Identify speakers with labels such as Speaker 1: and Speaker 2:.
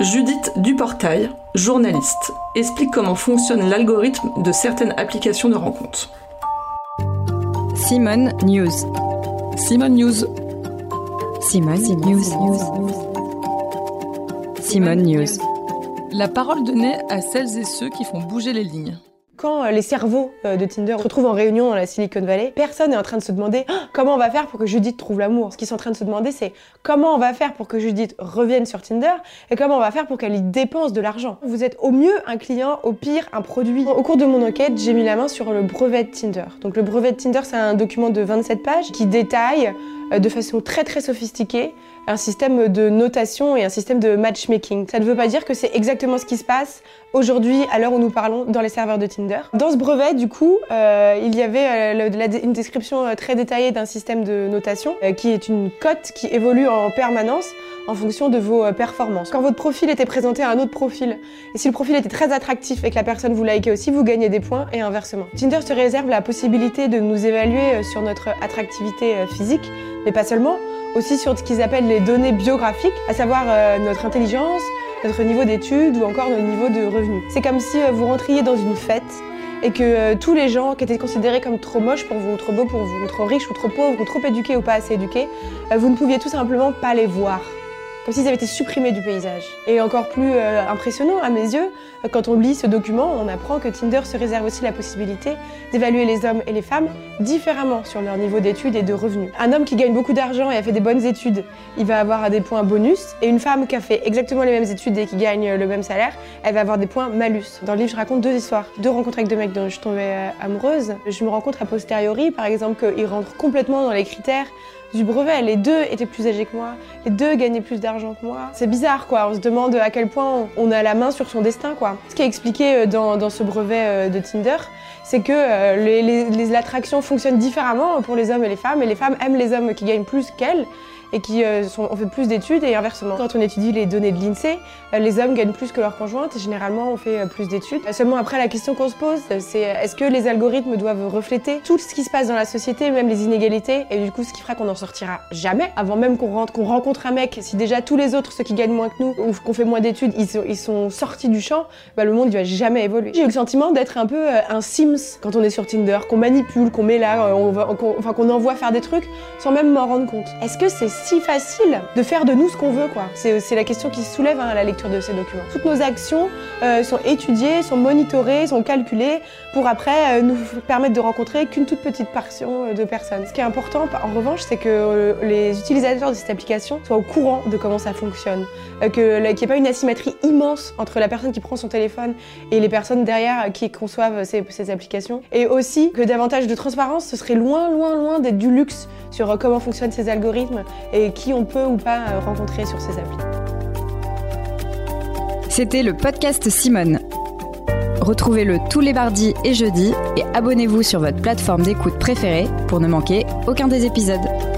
Speaker 1: Judith Duportail, journaliste, explique comment fonctionne l'algorithme de certaines applications de rencontres.
Speaker 2: Simone News.
Speaker 1: Simone News.
Speaker 2: Simone News. Simone News.
Speaker 1: La parole donnée à celles et ceux qui font bouger les lignes.
Speaker 3: Quand euh, les cerveaux euh, de Tinder se retrouvent en réunion dans la Silicon Valley, personne n'est en train de se demander ah, comment on va faire pour que Judith trouve l'amour? Ce qu'ils sont en train de se demander, c'est comment on va faire pour que Judith revienne sur Tinder et comment on va faire pour qu'elle y dépense de l'argent? Vous êtes au mieux un client, au pire un produit. Au cours de mon enquête, j'ai mis la main sur le brevet de Tinder. Donc le brevet de Tinder, c'est un document de 27 pages qui détaille de façon très très sophistiquée un système de notation et un système de matchmaking. Ça ne veut pas dire que c'est exactement ce qui se passe aujourd'hui, à l'heure où nous parlons, dans les serveurs de Tinder. Dans ce brevet, du coup, euh, il y avait euh, une description euh, très détaillée d'un système de notation qui est une cote qui évolue en permanence en fonction de vos performances. Quand votre profil était présenté à un autre profil, et si le profil était très attractif et que la personne vous likait aussi, vous gagnez des points et inversement. Tinder se réserve la possibilité de nous évaluer sur notre attractivité physique, mais pas seulement, aussi sur ce qu'ils appellent les données biographiques, à savoir euh, notre intelligence, notre niveau d'études ou encore notre niveau de revenus. C'est comme si euh, vous rentriez dans une fête et que euh, tous les gens qui étaient considérés comme trop moches pour vous, trop beaux pour vous, trop riches ou trop pauvres ou trop éduqués ou pas assez éduqués, vous ne pouviez tout simplement pas les voir comme s'ils avaient été supprimés du paysage. Et encore plus euh, impressionnant à mes yeux, quand on lit ce document, on apprend que Tinder se réserve aussi la possibilité d'évaluer les hommes et les femmes différemment sur leur niveau d'études et de revenus. Un homme qui gagne beaucoup d'argent et a fait des bonnes études, il va avoir des points bonus, et une femme qui a fait exactement les mêmes études et qui gagne le même salaire, elle va avoir des points malus. Dans le livre, je raconte deux histoires, deux rencontres avec deux mecs dont je suis tombée euh, amoureuse. Je me rencontre a posteriori, par exemple, qu'ils rentrent complètement dans les critères du brevet. Les deux étaient plus âgés que moi, les deux gagnaient plus d'argent que moi. C'est bizarre, quoi. On se demande à quel point on a la main sur son destin, quoi. Ce qui est expliqué euh, dans, ce brevet euh, de Tinder, c'est que euh, les, les attractions fonctionnent différemment pour les hommes et les femmes, et les femmes aiment les hommes qui gagnent plus qu'elles et qui euh, ont fait plus d'études et inversement. Quand on étudie les données de l'INSEE, euh, les hommes gagnent plus que leurs conjointes et généralement on fait euh, plus d'études. Seulement après la question qu'on se pose, c'est est-ce que les algorithmes doivent refléter tout ce qui se passe dans la société, même les inégalités? Et du coup ce qui fera qu'on n'en sortira jamais avant même qu'on rentre, qu'on rencontre un mec. Si déjà tous les autres, ceux qui gagnent moins que nous ou qu'on fait moins d'études, ils sont, ils sont sortis du champ, bah, le monde il va jamais évoluer. J'ai eu le sentiment d'être un peu un Sims quand on est sur Tinder, qu'on manipule, qu'on met là, on enfin qu'on envoie faire des trucs sans même m'en rendre compte. Est-ce que c'est si facile de faire de nous ce qu'on veut, quoi. C'est la question qui se soulève hein, à la lecture de ces documents. Toutes nos actions euh, sont étudiées, sont monitorées, sont calculées pour après euh, nous permettre de rencontrer qu'une toute petite portion euh, de personnes. Ce qui est important, en revanche, c'est que les utilisateurs de cette application soient au courant de comment ça fonctionne, qu'il n'y ait pas une asymétrie immense entre la personne qui prend son téléphone et les personnes derrière qui conçoivent ces applications, et aussi que davantage de transparence, ce serait loin, loin, loin d'être du luxe sur comment fonctionnent ces algorithmes et qui on peut ou pas euh, rencontrer sur ces applis.
Speaker 2: C'était le podcast Simone. Retrouvez-le tous les mardis et jeudis et abonnez-vous sur votre plateforme d'écoute préférée pour ne manquer aucun des épisodes.